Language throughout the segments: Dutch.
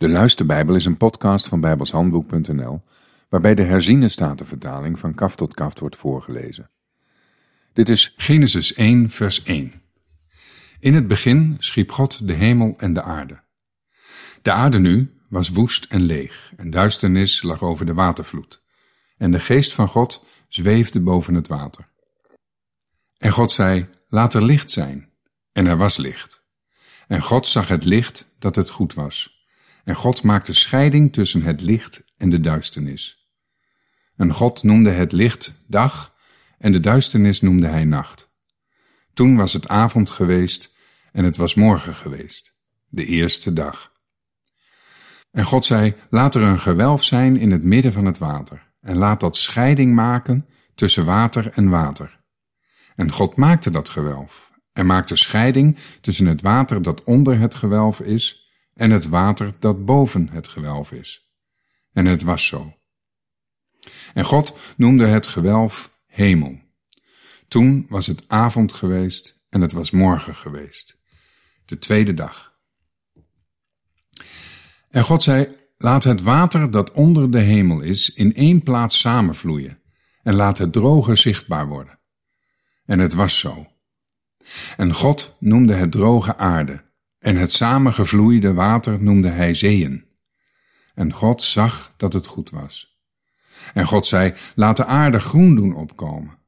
De Luisterbijbel is een podcast van bijbelshandboek.nl waarbij de herziene statenvertaling van kaf tot kaft wordt voorgelezen. Dit is Genesis 1 vers 1. In het begin schiep God de hemel en de aarde. De aarde nu was woest en leeg en duisternis lag over de watervloed en de geest van God zweefde boven het water. En God zei, laat er licht zijn. En er was licht. En God zag het licht dat het goed was. En God maakte scheiding tussen het licht en de duisternis. En God noemde het licht dag en de duisternis noemde hij nacht. Toen was het avond geweest en het was morgen geweest, de eerste dag. En God zei, laat er een gewelf zijn in het midden van het water, en laat dat scheiding maken tussen water en water. En God maakte dat gewelf, en maakte scheiding tussen het water dat onder het gewelf is en het water dat boven het gewelf is. En het was zo. En God noemde het gewelf hemel. Toen was het avond geweest en het was morgen geweest, de tweede dag. En God zei, laat het water dat onder de hemel is in één plaats samenvloeien en laat het droge zichtbaar worden. En het was zo. En God noemde het droge aarde en het samengevloeide water noemde hij zeeën. En God zag dat het goed was. En God zei, laat de aarde groen doen opkomen.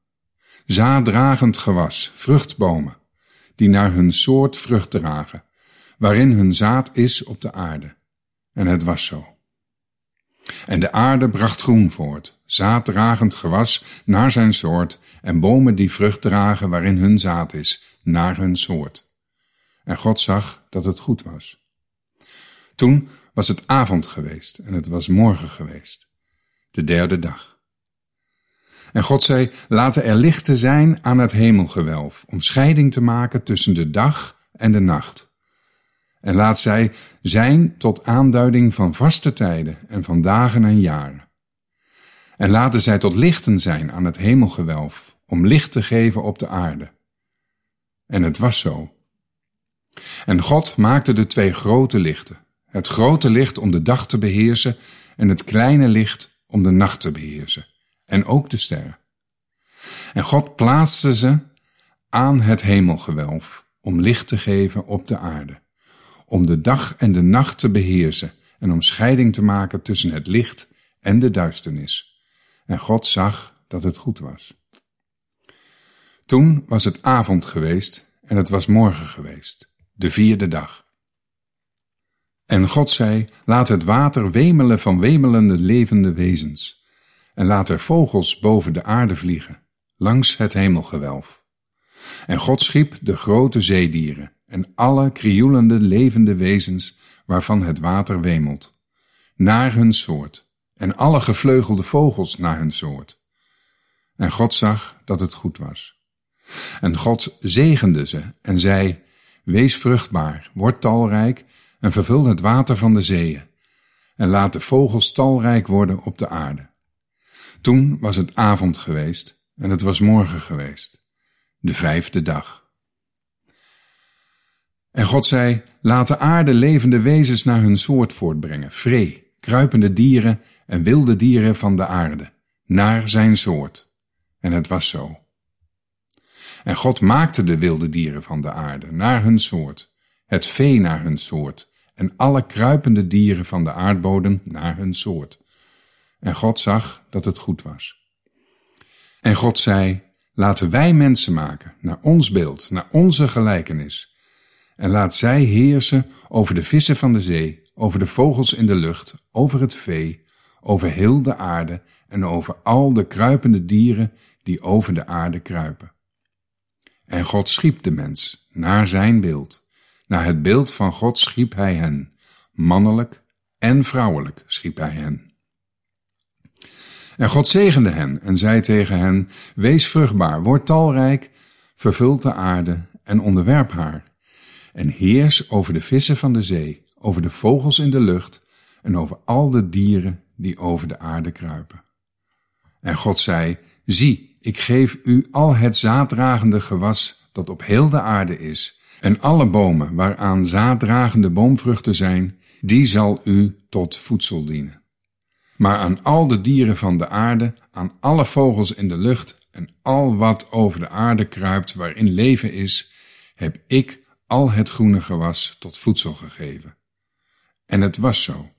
Zaaddragend gewas, vruchtbomen, die naar hun soort vrucht dragen, waarin hun zaad is op de aarde. En het was zo. En de aarde bracht groen voort, zaaddragend gewas naar zijn soort, en bomen die vrucht dragen waarin hun zaad is, naar hun soort. En God zag dat het goed was. Toen was het avond geweest en het was morgen geweest, de derde dag. En God zei, laten er lichten zijn aan het hemelgewelf, om scheiding te maken tussen de dag en de nacht. En laat zij zijn tot aanduiding van vaste tijden en van dagen en jaren. En laten zij tot lichten zijn aan het hemelgewelf, om licht te geven op de aarde. En het was zo. En God maakte de twee grote lichten. Het grote licht om de dag te beheersen en het kleine licht om de nacht te beheersen. En ook de sterren. En God plaatste ze aan het hemelgewelf om licht te geven op de aarde. Om de dag en de nacht te beheersen en om scheiding te maken tussen het licht en de duisternis. En God zag dat het goed was. Toen was het avond geweest en het was morgen geweest de vierde dag. En God zei, laat het water wemelen van wemelende levende wezens, en laat er vogels boven de aarde vliegen, langs het hemelgewelf. En God schiep de grote zeedieren en alle krioelende levende wezens waarvan het water wemelt, naar hun soort, en alle gevleugelde vogels naar hun soort. En God zag dat het goed was. En God zegende ze en zei, Wees vruchtbaar, word talrijk en vervul het water van de zeeën. En laat de vogels talrijk worden op de aarde. Toen was het avond geweest en het was morgen geweest, de vijfde dag. En God zei, laat de aarde levende wezens naar hun soort voortbrengen, vree, kruipende dieren en wilde dieren van de aarde, naar zijn soort. En het was zo. En God maakte de wilde dieren van de aarde naar hun soort, het vee naar hun soort, en alle kruipende dieren van de aardbodem naar hun soort. En God zag dat het goed was. En God zei, laten wij mensen maken, naar ons beeld, naar onze gelijkenis. En laat zij heersen over de vissen van de zee, over de vogels in de lucht, over het vee, over heel de aarde en over al de kruipende dieren die over de aarde kruipen. En God schiep de mens naar zijn beeld. Naar het beeld van God schiep hij hen. Mannelijk en vrouwelijk schiep hij hen. En God zegende hen en zei tegen hen, wees vruchtbaar, word talrijk, vervul de aarde en onderwerp haar. En heers over de vissen van de zee, over de vogels in de lucht en over al de dieren die over de aarde kruipen. En God zei, zie, ik geef u al het zaaddragende gewas dat op heel de aarde is, en alle bomen waaraan zaaddragende boomvruchten zijn, die zal u tot voedsel dienen. Maar aan al de dieren van de aarde, aan alle vogels in de lucht en al wat over de aarde kruipt waarin leven is, heb ik al het groene gewas tot voedsel gegeven. En het was zo.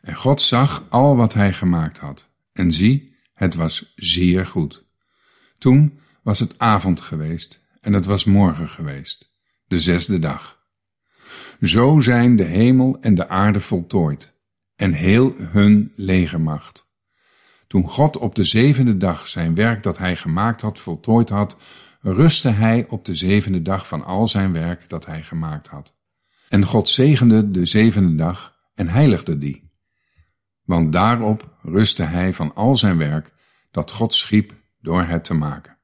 En God zag al wat hij gemaakt had, en zie, het was zeer goed. Toen was het avond geweest en het was morgen geweest, de zesde dag. Zo zijn de hemel en de aarde voltooid en heel hun legermacht. Toen God op de zevende dag zijn werk dat hij gemaakt had voltooid had, rustte hij op de zevende dag van al zijn werk dat hij gemaakt had. En God zegende de zevende dag en heiligde die. Want daarop rustte hij van al zijn werk dat God schiep door het te maken.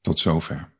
Tot zover.